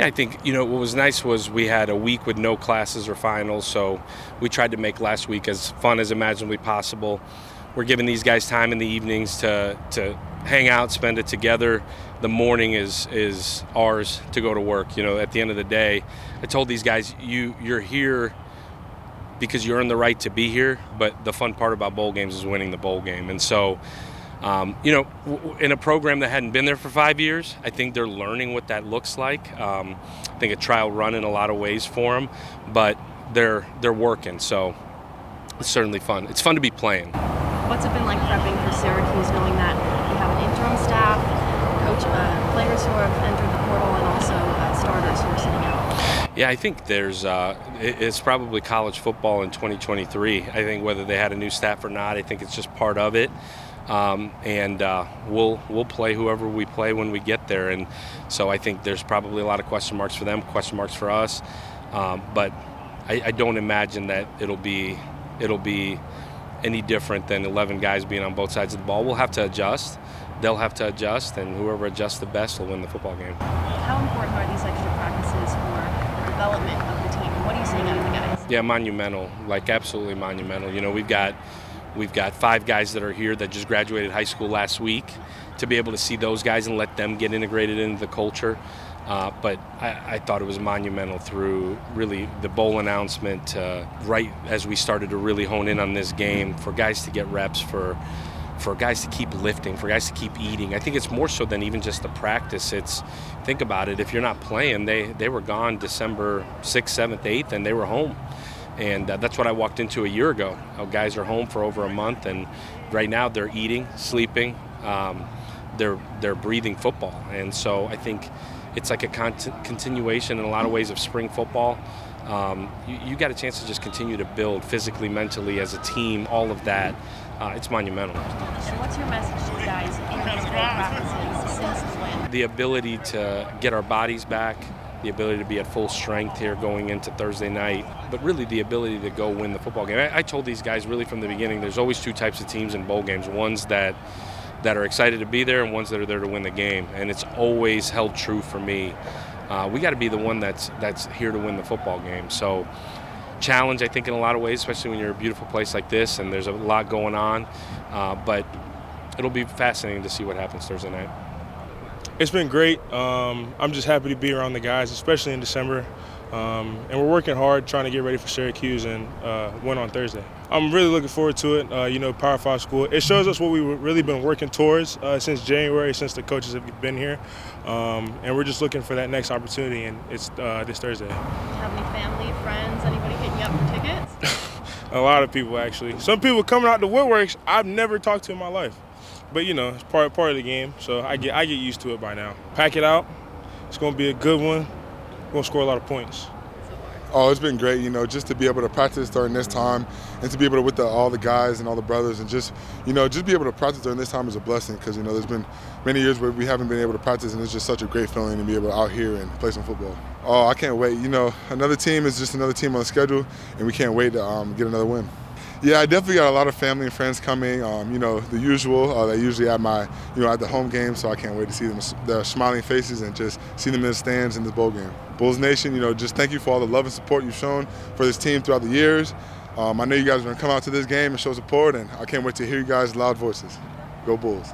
Yeah, I think you know what was nice was we had a week with no classes or finals, so we tried to make last week as fun as imaginably possible. We're giving these guys time in the evenings to to hang out, spend it together. The morning is is ours to go to work. You know, at the end of the day, I told these guys, you you're here because you earn the right to be here. But the fun part about bowl games is winning the bowl game, and so. Um, you know, in a program that hadn't been there for five years, I think they're learning what that looks like. Um, I think a trial run in a lot of ways for them, but they're they're working, so it's certainly fun. It's fun to be playing. What's it been like prepping for Syracuse, knowing that you have an interim staff, coach, uh, players who have entered the portal, and also uh, starters who are sitting out? Yeah, I think there's uh, it's probably college football in 2023. I think whether they had a new staff or not, I think it's just part of it. Um, and uh, we'll we'll play whoever we play when we get there. And so I think there's probably a lot of question marks for them, question marks for us. Um, but I, I, don't imagine that it'll be it'll be any different than 11 guys being on both sides of the ball. We'll have to adjust. They'll have to adjust, and whoever adjusts the best will win the football game. How important are these extra practices for the development of the team? What are you seeing out of the guys? Yeah, monumental. Like absolutely monumental. You know, we've got We've got five guys that are here that just graduated high school last week. To be able to see those guys and let them get integrated into the culture. Uh, but I, I, thought it was monumental through really the bowl announcement, uh, right as we started to really hone in on this game, for guys to get reps, for for guys to keep lifting, for guys to keep eating. I think it's more so than even just the practice. It's think about it. If you're not playing, they they were gone December sixth, seventh, eighth, and they were home and uh, that's what I walked into a year ago. How guys are home for over a month, and right now they're eating, sleeping, um, they're they're breathing football, and so I think it's like a cont- continuation in a lot of ways of spring football. Um, you, you, got a chance to just continue to build physically, mentally, as a team, all of that. Uh, it's monumental. And what's your message to guys in these practices since the win? The ability to get our bodies back, the ability to be at full strength here going into Thursday night, but really the ability to go win the football game. I, I, told these guys really from the beginning there's always two types of teams in bowl games ones that that are excited to be there and ones that are there to win the game. And it's always held true for me. Uh, we got to be the one that's that's here to win the football game. So challenge i think in a lot of ways especially when you're a beautiful place like this and there's a lot going on. Uh, but it'll be fascinating to see what happens thursday night it's been great. Um, I'm just happy to be around the guys, especially in December. Um, and we're working hard trying to get ready for Syracuse and uh, win on Thursday. I'm really looking forward to it. Uh, you know, Power Five school. It shows us what we've really been working towards uh, since January, since the coaches have been here, um, and we're just looking for that next opportunity. And it's uh, this Thursday. Have any family, friends, anybody hit you up for tickets? A lot of people actually. Some people coming out the woodworks I've never talked to in my life. But you know, it's part part of the game, so I get I get used to it by now. Pack it out. It's to be a good one. We're to score a lot of points. Oh, it's been great, you know, just to be able to practice during this time and to be able to with the, all the guys and all the brothers and just, you know, just be able to practice during this time is a blessing because, you know, there's been many years where we haven't been able to practice and it's just such a great feeling to be able to out here and play some football. Oh, I can't wait. You know, another team is just another team on the schedule and we can't wait to um, get another win. Yeah, I definitely got a lot of family and friends coming. Um, you know, the usual. Uh, they usually at my, you know, at the home game, so I can't wait to see them, their smiling faces and just see them in the stands in the bowl game. Bulls Nation, you know, just thank you for all the love and support you've shown for this team throughout the years. Um, I know you guys are going to come out to this game and show support, and I can't wait to hear you guys' loud voices. Go Bulls.